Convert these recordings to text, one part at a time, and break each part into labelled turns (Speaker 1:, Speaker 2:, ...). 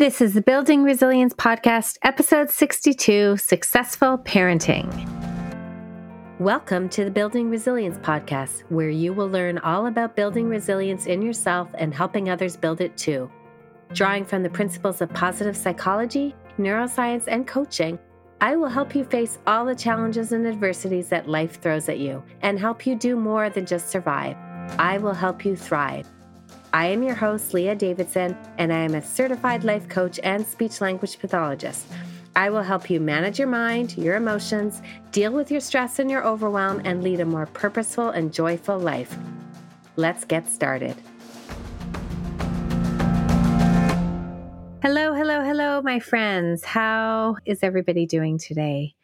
Speaker 1: This is the Building Resilience Podcast, episode 62 Successful Parenting. Welcome to the Building Resilience Podcast, where you will learn all about building resilience in yourself and helping others build it too. Drawing from the principles of positive psychology, neuroscience, and coaching, I will help you face all the challenges and adversities that life throws at you and help you do more than just survive. I will help you thrive. I am your host, Leah Davidson, and I am a certified life coach and speech language pathologist. I will help you manage your mind, your emotions, deal with your stress and your overwhelm, and lead a more purposeful and joyful life. Let's get started. Hello, hello, hello, my friends. How is everybody doing today?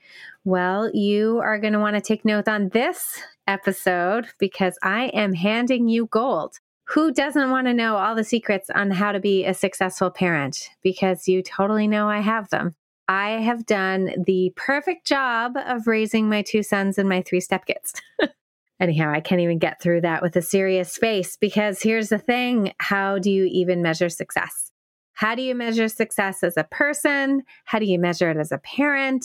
Speaker 1: Well, you are going to want to take note on this episode because I am handing you gold who doesn't want to know all the secrets on how to be a successful parent? Because you totally know I have them. I have done the perfect job of raising my two sons and my three stepkids. Anyhow, I can't even get through that with a serious face because here's the thing how do you even measure success? How do you measure success as a person? How do you measure it as a parent?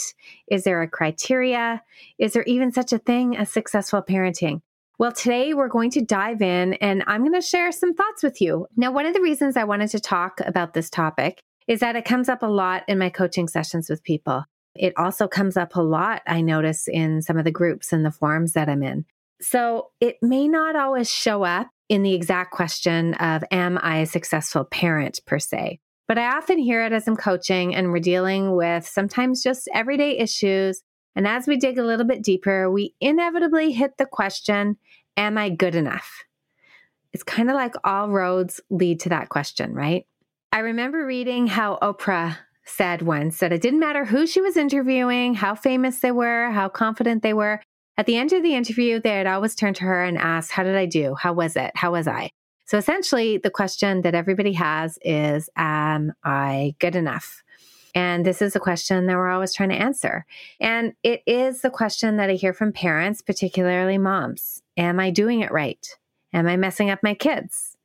Speaker 1: Is there a criteria? Is there even such a thing as successful parenting? Well, today we're going to dive in and I'm going to share some thoughts with you. Now, one of the reasons I wanted to talk about this topic is that it comes up a lot in my coaching sessions with people. It also comes up a lot, I notice, in some of the groups and the forums that I'm in. So it may not always show up in the exact question of, Am I a successful parent per se? But I often hear it as I'm coaching and we're dealing with sometimes just everyday issues and as we dig a little bit deeper, we inevitably hit the question Am I good enough? It's kind of like all roads lead to that question, right? I remember reading how Oprah said once that it didn't matter who she was interviewing, how famous they were, how confident they were. At the end of the interview, they'd always turn to her and ask, How did I do? How was it? How was I? So essentially, the question that everybody has is, Am I good enough? And this is a question that we're always trying to answer. And it is the question that I hear from parents, particularly moms Am I doing it right? Am I messing up my kids?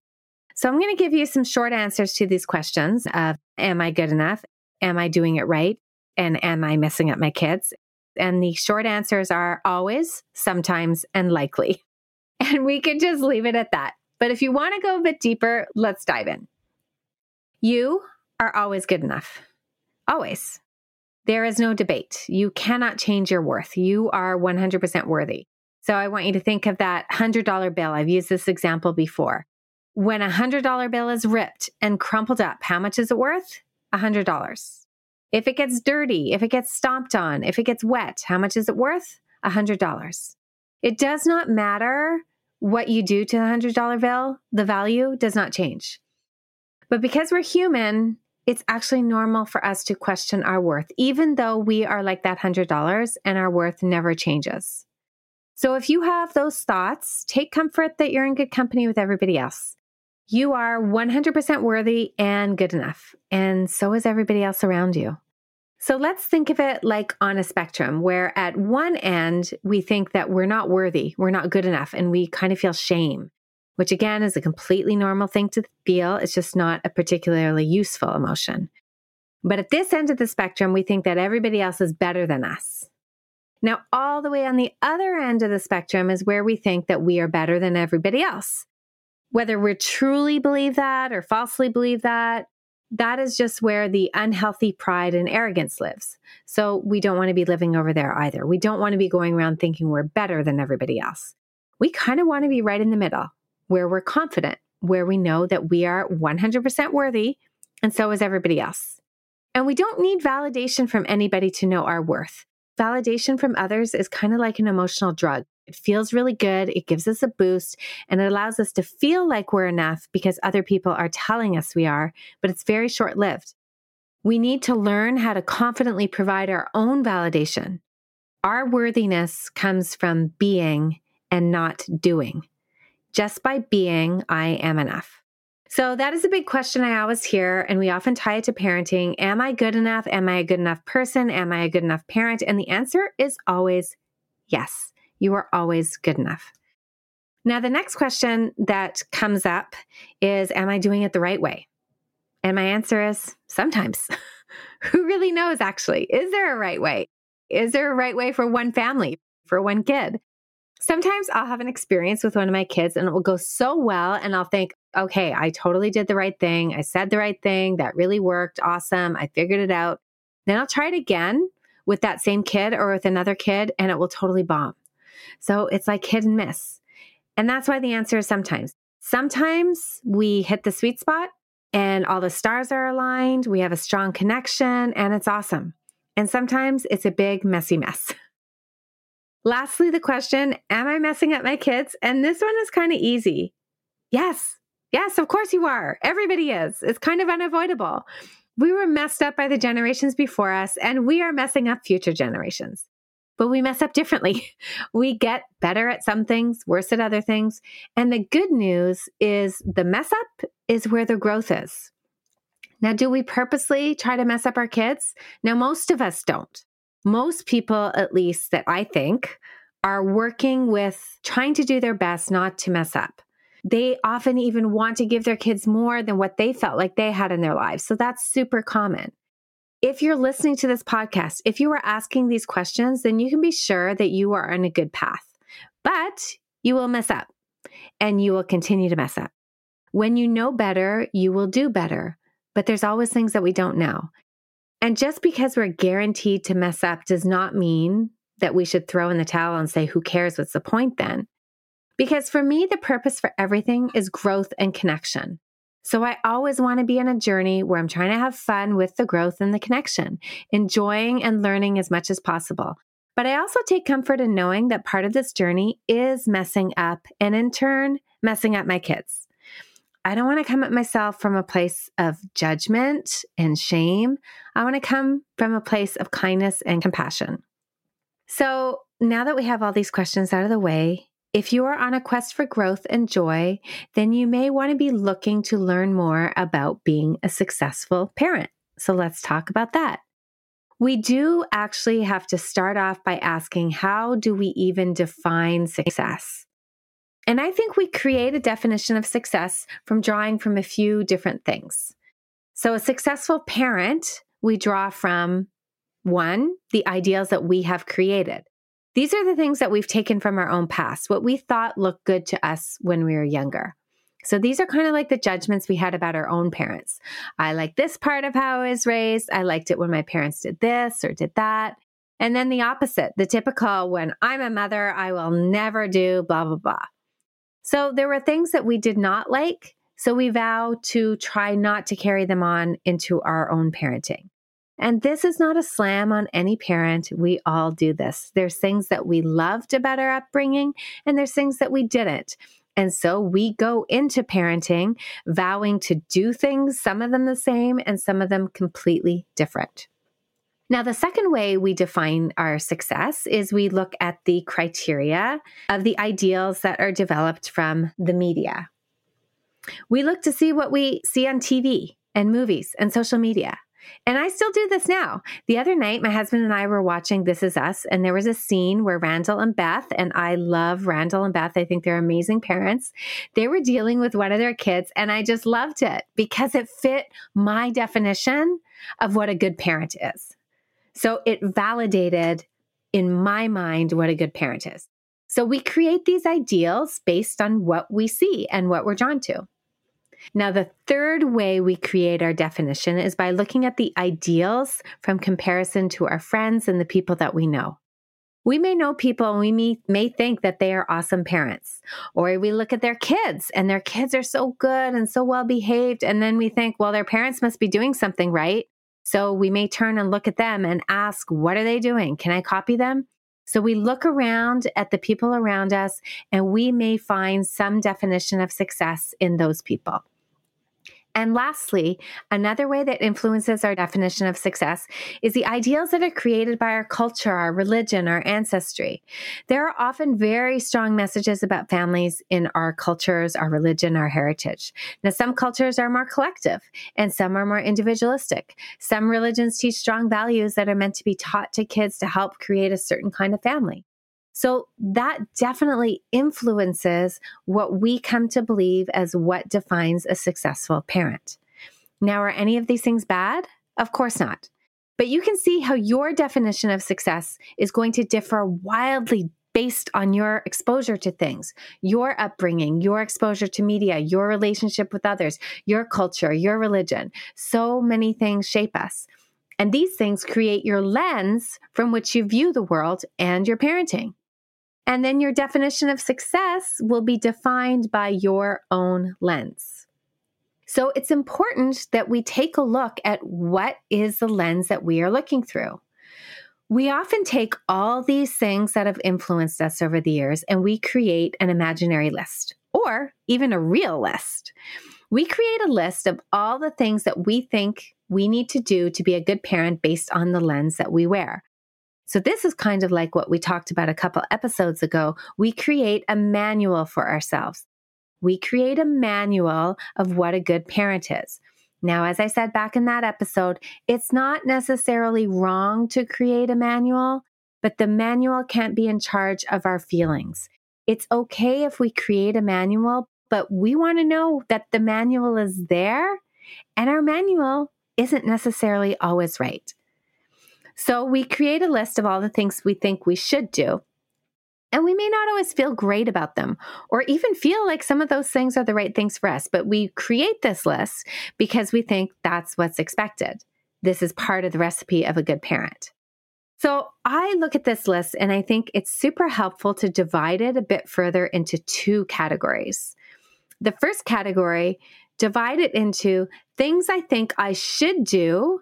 Speaker 1: So I'm going to give you some short answers to these questions of Am I good enough? Am I doing it right? And am I messing up my kids? And the short answers are always, sometimes, and likely. And we could just leave it at that. But if you want to go a bit deeper, let's dive in. You are always good enough. Always. There is no debate. You cannot change your worth. You are 100% worthy. So I want you to think of that $100 bill. I've used this example before. When a $100 bill is ripped and crumpled up, how much is it worth? $100. If it gets dirty, if it gets stomped on, if it gets wet, how much is it worth? $100. It does not matter what you do to the $100 bill, the value does not change. But because we're human, it's actually normal for us to question our worth, even though we are like that $100 and our worth never changes. So if you have those thoughts, take comfort that you're in good company with everybody else. You are 100% worthy and good enough, and so is everybody else around you. So let's think of it like on a spectrum where at one end, we think that we're not worthy, we're not good enough, and we kind of feel shame which again is a completely normal thing to feel. It's just not a particularly useful emotion. But at this end of the spectrum, we think that everybody else is better than us. Now, all the way on the other end of the spectrum is where we think that we are better than everybody else. Whether we truly believe that or falsely believe that, that is just where the unhealthy pride and arrogance lives. So we don't want to be living over there either. We don't want to be going around thinking we're better than everybody else. We kind of want to be right in the middle where we're confident, where we know that we are 100% worthy, and so is everybody else. And we don't need validation from anybody to know our worth. Validation from others is kind of like an emotional drug. It feels really good, it gives us a boost, and it allows us to feel like we're enough because other people are telling us we are, but it's very short lived. We need to learn how to confidently provide our own validation. Our worthiness comes from being and not doing. Just by being, I am enough. So that is a big question I always hear, and we often tie it to parenting. Am I good enough? Am I a good enough person? Am I a good enough parent? And the answer is always yes. You are always good enough. Now, the next question that comes up is Am I doing it the right way? And my answer is sometimes. Who really knows, actually? Is there a right way? Is there a right way for one family, for one kid? Sometimes I'll have an experience with one of my kids and it will go so well. And I'll think, okay, I totally did the right thing. I said the right thing. That really worked. Awesome. I figured it out. Then I'll try it again with that same kid or with another kid and it will totally bomb. So it's like hit and miss. And that's why the answer is sometimes. Sometimes we hit the sweet spot and all the stars are aligned. We have a strong connection and it's awesome. And sometimes it's a big, messy mess. Lastly, the question Am I messing up my kids? And this one is kind of easy. Yes. Yes, of course you are. Everybody is. It's kind of unavoidable. We were messed up by the generations before us, and we are messing up future generations. But we mess up differently. We get better at some things, worse at other things. And the good news is the mess up is where the growth is. Now, do we purposely try to mess up our kids? Now, most of us don't. Most people, at least that I think, are working with trying to do their best not to mess up. They often even want to give their kids more than what they felt like they had in their lives. So that's super common. If you're listening to this podcast, if you are asking these questions, then you can be sure that you are on a good path. But you will mess up and you will continue to mess up. When you know better, you will do better. But there's always things that we don't know. And just because we're guaranteed to mess up does not mean that we should throw in the towel and say, who cares? What's the point then? Because for me, the purpose for everything is growth and connection. So I always want to be on a journey where I'm trying to have fun with the growth and the connection, enjoying and learning as much as possible. But I also take comfort in knowing that part of this journey is messing up and in turn, messing up my kids. I don't want to come at myself from a place of judgment and shame. I want to come from a place of kindness and compassion. So now that we have all these questions out of the way, if you are on a quest for growth and joy, then you may want to be looking to learn more about being a successful parent. So let's talk about that. We do actually have to start off by asking how do we even define success? And I think we create a definition of success from drawing from a few different things. So, a successful parent, we draw from one, the ideals that we have created. These are the things that we've taken from our own past, what we thought looked good to us when we were younger. So these are kind of like the judgments we had about our own parents. I like this part of how I was raised. I liked it when my parents did this or did that. And then the opposite, the typical when I'm a mother, I will never do blah, blah, blah. So there were things that we did not like. So we vow to try not to carry them on into our own parenting. And this is not a slam on any parent. We all do this. There's things that we loved about our upbringing, and there's things that we didn't. And so we go into parenting vowing to do things, some of them the same and some of them completely different. Now, the second way we define our success is we look at the criteria of the ideals that are developed from the media. We look to see what we see on TV and movies and social media. And I still do this now. The other night, my husband and I were watching This Is Us, and there was a scene where Randall and Beth, and I love Randall and Beth. I think they're amazing parents. They were dealing with one of their kids, and I just loved it because it fit my definition of what a good parent is. So it validated in my mind what a good parent is. So we create these ideals based on what we see and what we're drawn to. Now, the third way we create our definition is by looking at the ideals from comparison to our friends and the people that we know. We may know people and we may, may think that they are awesome parents. Or we look at their kids and their kids are so good and so well behaved. And then we think, well, their parents must be doing something right. So we may turn and look at them and ask, what are they doing? Can I copy them? So we look around at the people around us and we may find some definition of success in those people. And lastly, another way that influences our definition of success is the ideals that are created by our culture, our religion, our ancestry. There are often very strong messages about families in our cultures, our religion, our heritage. Now, some cultures are more collective and some are more individualistic. Some religions teach strong values that are meant to be taught to kids to help create a certain kind of family. So that definitely influences what we come to believe as what defines a successful parent. Now, are any of these things bad? Of course not. But you can see how your definition of success is going to differ wildly based on your exposure to things, your upbringing, your exposure to media, your relationship with others, your culture, your religion. So many things shape us. And these things create your lens from which you view the world and your parenting. And then your definition of success will be defined by your own lens. So it's important that we take a look at what is the lens that we are looking through. We often take all these things that have influenced us over the years and we create an imaginary list or even a real list. We create a list of all the things that we think we need to do to be a good parent based on the lens that we wear. So, this is kind of like what we talked about a couple episodes ago. We create a manual for ourselves. We create a manual of what a good parent is. Now, as I said back in that episode, it's not necessarily wrong to create a manual, but the manual can't be in charge of our feelings. It's okay if we create a manual, but we want to know that the manual is there and our manual isn't necessarily always right. So we create a list of all the things we think we should do. And we may not always feel great about them or even feel like some of those things are the right things for us, but we create this list because we think that's what's expected. This is part of the recipe of a good parent. So I look at this list and I think it's super helpful to divide it a bit further into two categories. The first category, divide it into things I think I should do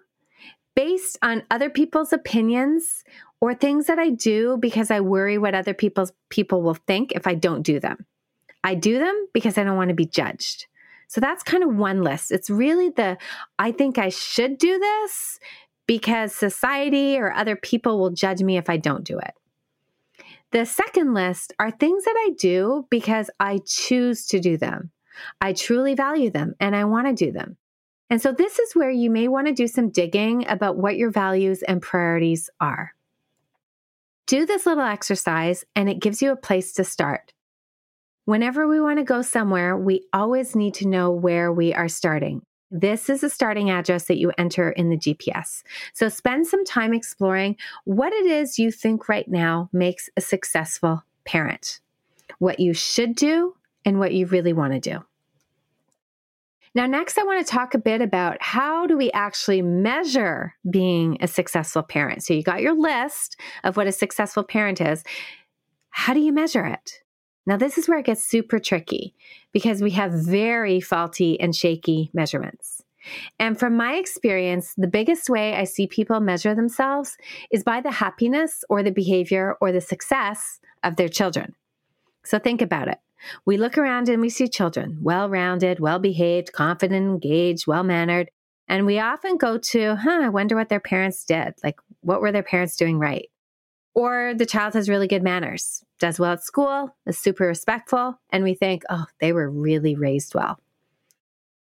Speaker 1: based on other people's opinions or things that I do because I worry what other people's people will think if I don't do them. I do them because I don't want to be judged. So that's kind of one list. It's really the I think I should do this because society or other people will judge me if I don't do it. The second list are things that I do because I choose to do them. I truly value them and I want to do them. And so this is where you may want to do some digging about what your values and priorities are. Do this little exercise and it gives you a place to start. Whenever we want to go somewhere, we always need to know where we are starting. This is a starting address that you enter in the GPS. So spend some time exploring what it is you think right now makes a successful parent, what you should do, and what you really want to do. Now, next, I want to talk a bit about how do we actually measure being a successful parent? So, you got your list of what a successful parent is. How do you measure it? Now, this is where it gets super tricky because we have very faulty and shaky measurements. And from my experience, the biggest way I see people measure themselves is by the happiness or the behavior or the success of their children. So think about it. We look around and we see children, well rounded, well behaved, confident, engaged, well mannered. And we often go to, huh, I wonder what their parents did. Like, what were their parents doing right? Or the child has really good manners, does well at school, is super respectful, and we think, oh, they were really raised well.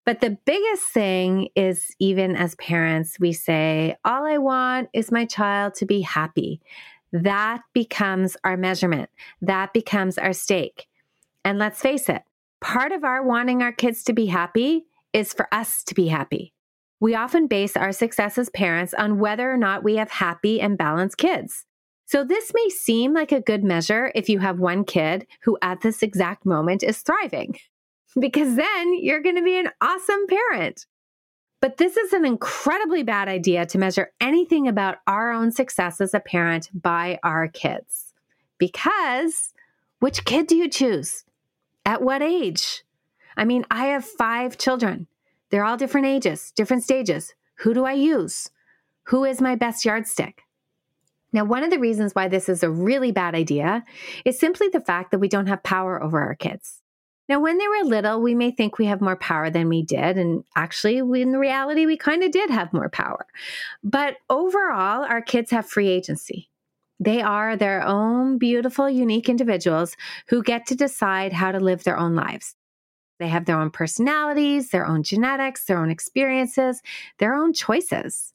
Speaker 1: But the biggest thing is, even as parents, we say, all I want is my child to be happy. That becomes our measurement, that becomes our stake. And let's face it, part of our wanting our kids to be happy is for us to be happy. We often base our success as parents on whether or not we have happy and balanced kids. So, this may seem like a good measure if you have one kid who at this exact moment is thriving, because then you're going to be an awesome parent. But this is an incredibly bad idea to measure anything about our own success as a parent by our kids. Because which kid do you choose? At what age? I mean, I have five children. They're all different ages, different stages. Who do I use? Who is my best yardstick? Now, one of the reasons why this is a really bad idea is simply the fact that we don't have power over our kids. Now, when they were little, we may think we have more power than we did. And actually, in reality, we kind of did have more power. But overall, our kids have free agency. They are their own beautiful, unique individuals who get to decide how to live their own lives. They have their own personalities, their own genetics, their own experiences, their own choices.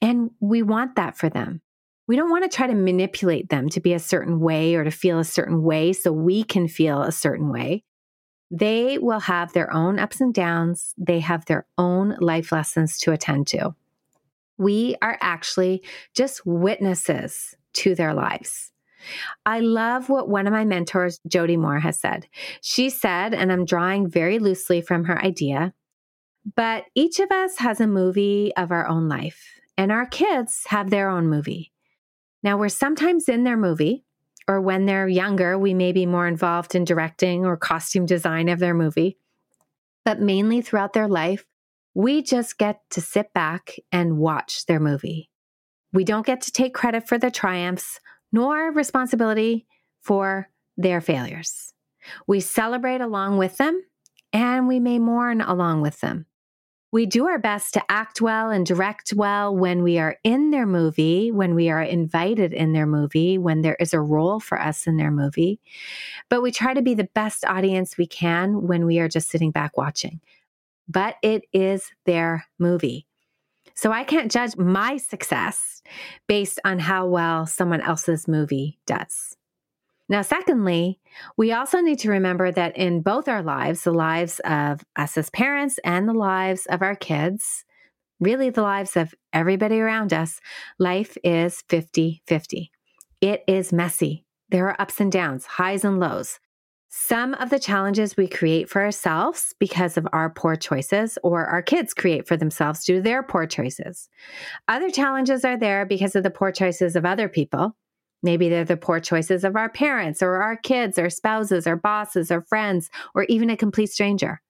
Speaker 1: And we want that for them. We don't want to try to manipulate them to be a certain way or to feel a certain way so we can feel a certain way. They will have their own ups and downs, they have their own life lessons to attend to. We are actually just witnesses to their lives. I love what one of my mentors, Jody Moore, has said. She said, and I'm drawing very loosely from her idea, but each of us has a movie of our own life, and our kids have their own movie. Now, we're sometimes in their movie, or when they're younger, we may be more involved in directing or costume design of their movie. But mainly throughout their life, we just get to sit back and watch their movie. We don't get to take credit for their triumphs nor responsibility for their failures. We celebrate along with them and we may mourn along with them. We do our best to act well and direct well when we are in their movie, when we are invited in their movie, when there is a role for us in their movie. But we try to be the best audience we can when we are just sitting back watching. But it is their movie. So I can't judge my success based on how well someone else's movie does. Now, secondly, we also need to remember that in both our lives, the lives of us as parents and the lives of our kids, really the lives of everybody around us, life is 50 50. It is messy. There are ups and downs, highs and lows. Some of the challenges we create for ourselves because of our poor choices, or our kids create for themselves due to their poor choices. Other challenges are there because of the poor choices of other people. Maybe they're the poor choices of our parents, or our kids, or spouses, or bosses, or friends, or even a complete stranger.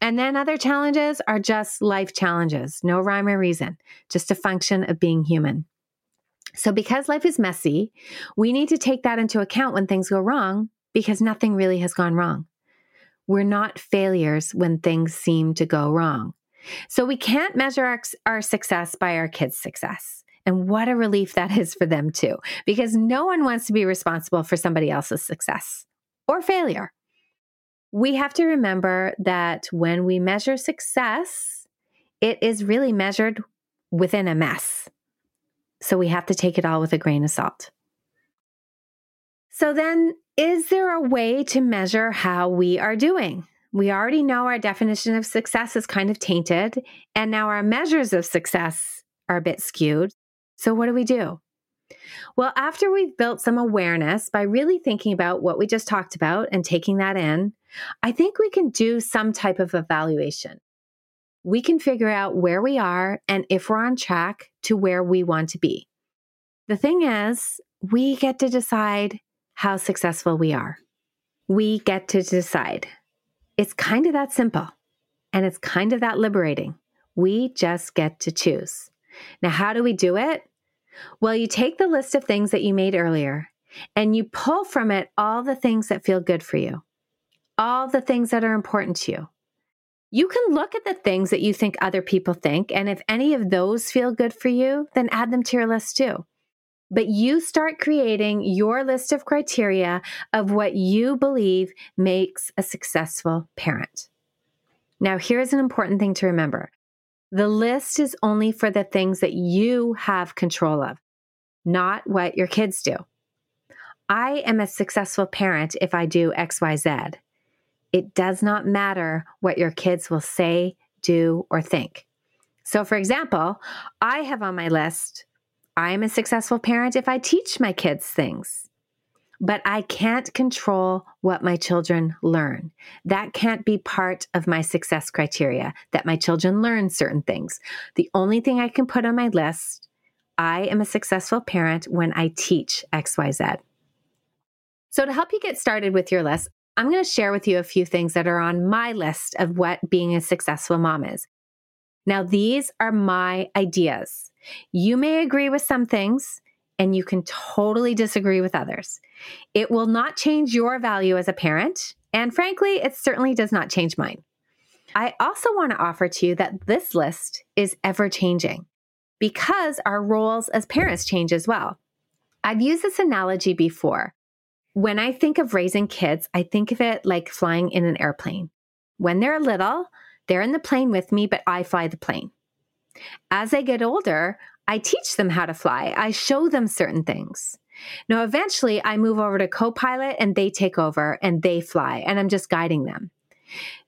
Speaker 1: And then other challenges are just life challenges, no rhyme or reason, just a function of being human. So, because life is messy, we need to take that into account when things go wrong because nothing really has gone wrong. We're not failures when things seem to go wrong. So we can't measure our, our, success by our kids' success. And what a relief that is for them too, because no one wants to be responsible for somebody else's success or failure. We have to remember that when we measure success, it is really measured within a mess. So we have to take it all with a grain of salt. So then is there a way to measure how we are doing? We already know our definition of success is kind of tainted, and now our measures of success are a bit skewed. So, what do we do? Well, after we've built some awareness by really thinking about what we just talked about and taking that in, I think we can do some type of evaluation. We can figure out where we are and if we're on track to where we want to be. The thing is, we get to decide how successful we are. We get to decide. It's kind of that simple and it's kind of that liberating. We just get to choose. Now, how do we do it? Well, you take the list of things that you made earlier and you pull from it all the things that feel good for you, all the things that are important to you. You can look at the things that you think other people think, and if any of those feel good for you, then add them to your list too but you start creating your list of criteria of what you believe makes a successful parent. Now, here's an important thing to remember the list is only for the things that you have control of, not what your kids do. I am a successful parent if I do XYZ. It does not matter what your kids will say, do, or think. So, for example, I have on my list I'm a successful parent if I teach my kids things. But I can't control what my children learn. That can't be part of my success criteria, that my children learn certain things. The only thing I can put on my list, I am a successful parent when I teach XYZ. So, to help you get started with your list, I'm going to share with you a few things that are on my list of what being a successful mom is. Now, these are my ideas. You may agree with some things and you can totally disagree with others. It will not change your value as a parent. And frankly, it certainly does not change mine. I also want to offer to you that this list is ever changing because our roles as parents change as well. I've used this analogy before. When I think of raising kids, I think of it like flying in an airplane. When they're little, they're in the plane with me, but I fly the plane. As they get older, I teach them how to fly. I show them certain things. Now, eventually, I move over to co pilot and they take over and they fly, and I'm just guiding them.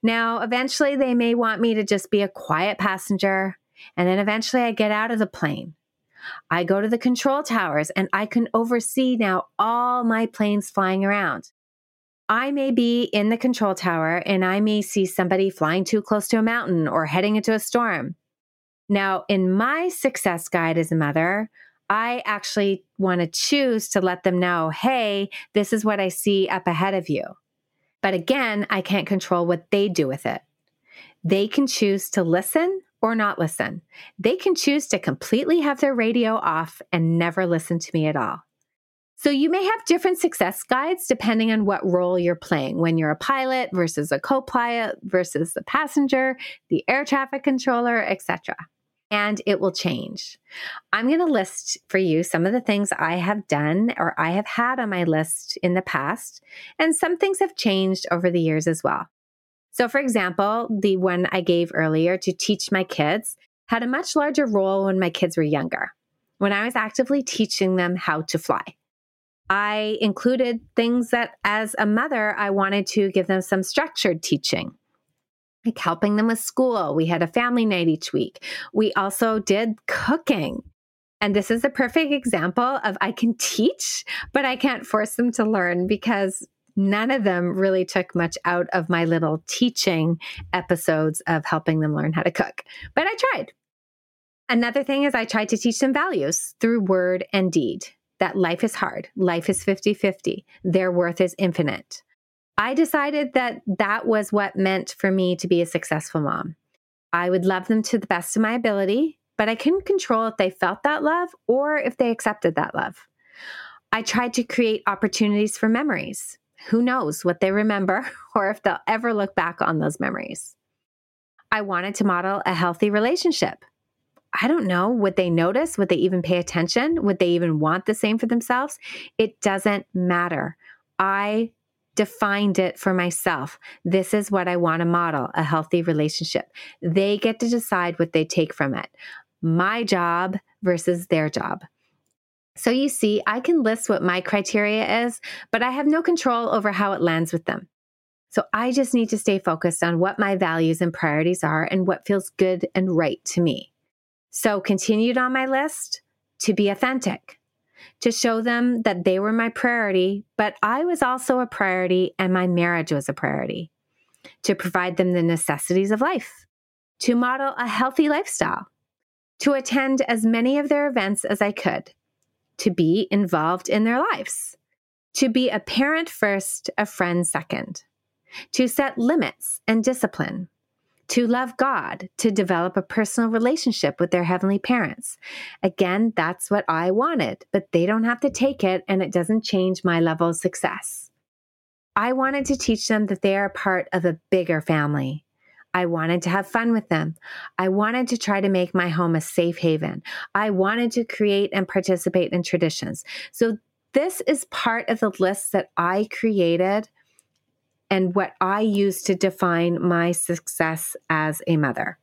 Speaker 1: Now, eventually, they may want me to just be a quiet passenger. And then eventually, I get out of the plane. I go to the control towers and I can oversee now all my planes flying around. I may be in the control tower and I may see somebody flying too close to a mountain or heading into a storm. Now, in my success guide as a mother, I actually want to choose to let them know, hey, this is what I see up ahead of you. But again, I can't control what they do with it. They can choose to listen or not listen. They can choose to completely have their radio off and never listen to me at all. So you may have different success guides depending on what role you're playing when you're a pilot versus a co-pilot versus the passenger, the air traffic controller, etc. And it will change. I'm going to list for you some of the things I have done or I have had on my list in the past, and some things have changed over the years as well. So, for example, the one I gave earlier to teach my kids had a much larger role when my kids were younger, when I was actively teaching them how to fly. I included things that, as a mother, I wanted to give them some structured teaching, like helping them with school. We had a family night each week. We also did cooking. And this is a perfect example of I can teach, but I can't force them to learn because none of them really took much out of my little teaching episodes of helping them learn how to cook. But I tried. Another thing is I tried to teach them values through word and deed that life is hard, life is 50 50, their worth is infinite. I decided that that was what meant for me to be a successful mom. I would love them to the best of my ability, but I couldn't control if they felt that love or if they accepted that love. I tried to create opportunities for memories. Who knows what they remember or if they'll ever look back on those memories. I wanted to model a healthy relationship. I don't know. Would they notice? Would they even pay attention? Would they even want the same for themselves? It doesn't matter. I defined it for myself. This is what I want to model a healthy relationship. They get to decide what they take from it. My job versus their job. So you see, I can list what my criteria is, but I have no control over how it lands with them. So I just need to stay focused on what my values and priorities are and what feels good and right to me. So, continued on my list to be authentic, to show them that they were my priority, but I was also a priority and my marriage was a priority, to provide them the necessities of life, to model a healthy lifestyle, to attend as many of their events as I could, to be involved in their lives, to be a parent first, a friend second, to set limits and discipline to love God, to develop a personal relationship with their heavenly parents. Again, that's what I wanted, but they don't have to take it and it doesn't change my level of success. I wanted to teach them that they are part of a bigger family. I wanted to have fun with them. I wanted to try to make my home a safe haven. I wanted to create and participate in traditions. So, this is part of the list that I created and what I use to define my success as a mother.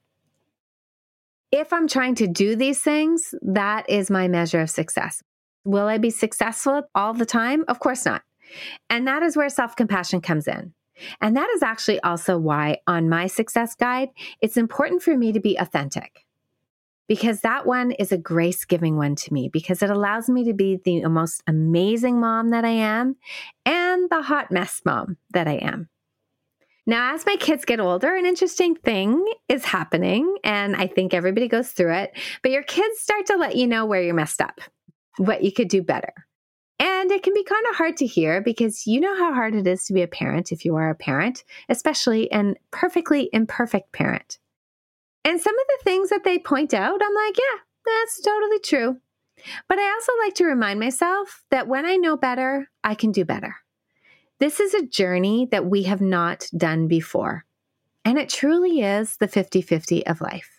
Speaker 1: If I'm trying to do these things, that is my measure of success. Will I be successful all the time? Of course not. And that is where self compassion comes in. And that is actually also why on my success guide, it's important for me to be authentic because that one is a grace giving one to me because it allows me to be the most amazing mom that I am and the hot mess mom that I am. Now, as my kids get older, an interesting thing is happening, and I think everybody goes through it, but your kids start to let you know where you're messed up, what you could do better. And it can be kind of hard to hear because you know how hard it is to be a parent if you are a parent, especially an perfectly imperfect parent. And some of the things that they point out, I'm like, yeah, that's totally true. But I also like to remind myself that when I know better, I can do better. This is a journey that we have not done before. And it truly is the 50 50 of life.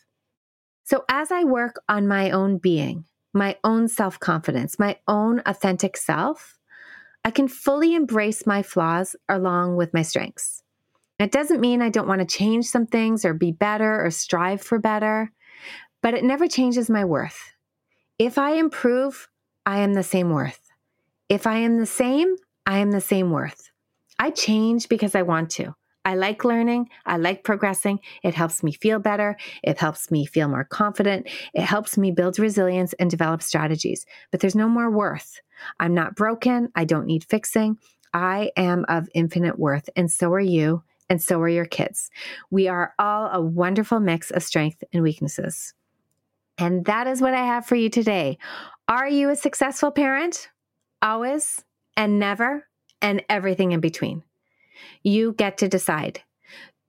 Speaker 1: So as I work on my own being, my own self confidence, my own authentic self, I can fully embrace my flaws along with my strengths. It doesn't mean I don't want to change some things or be better or strive for better, but it never changes my worth. If I improve, I am the same worth. If I am the same, I am the same worth. I change because I want to. I like learning. I like progressing. It helps me feel better. It helps me feel more confident. It helps me build resilience and develop strategies. But there's no more worth. I'm not broken. I don't need fixing. I am of infinite worth, and so are you, and so are your kids. We are all a wonderful mix of strength and weaknesses. And that is what I have for you today. Are you a successful parent? Always and never and everything in between. You get to decide.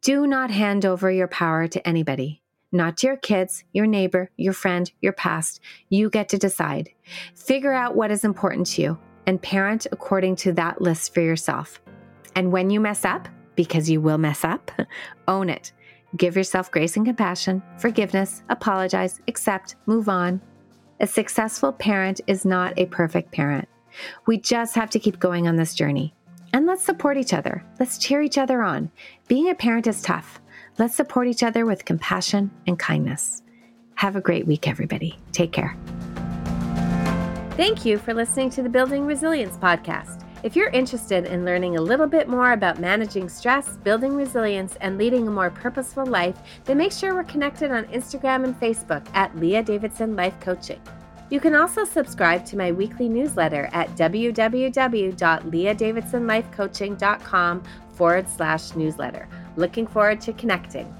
Speaker 1: Do not hand over your power to anybody, not to your kids, your neighbor, your friend, your past. You get to decide. Figure out what is important to you and parent according to that list for yourself. And when you mess up, because you will mess up, own it. Give yourself grace and compassion, forgiveness, apologize, accept, move on. A successful parent is not a perfect parent. We just have to keep going on this journey. And let's support each other. Let's cheer each other on. Being a parent is tough. Let's support each other with compassion and kindness. Have a great week, everybody. Take care. Thank you for listening to the Building Resilience podcast. If you're interested in learning a little bit more about managing stress, building resilience, and leading a more purposeful life, then make sure we're connected on Instagram and Facebook at Leah Davidson Life Coaching. You can also subscribe to my weekly newsletter at www.leahdavidsonlifecoaching.com forward slash newsletter. Looking forward to connecting.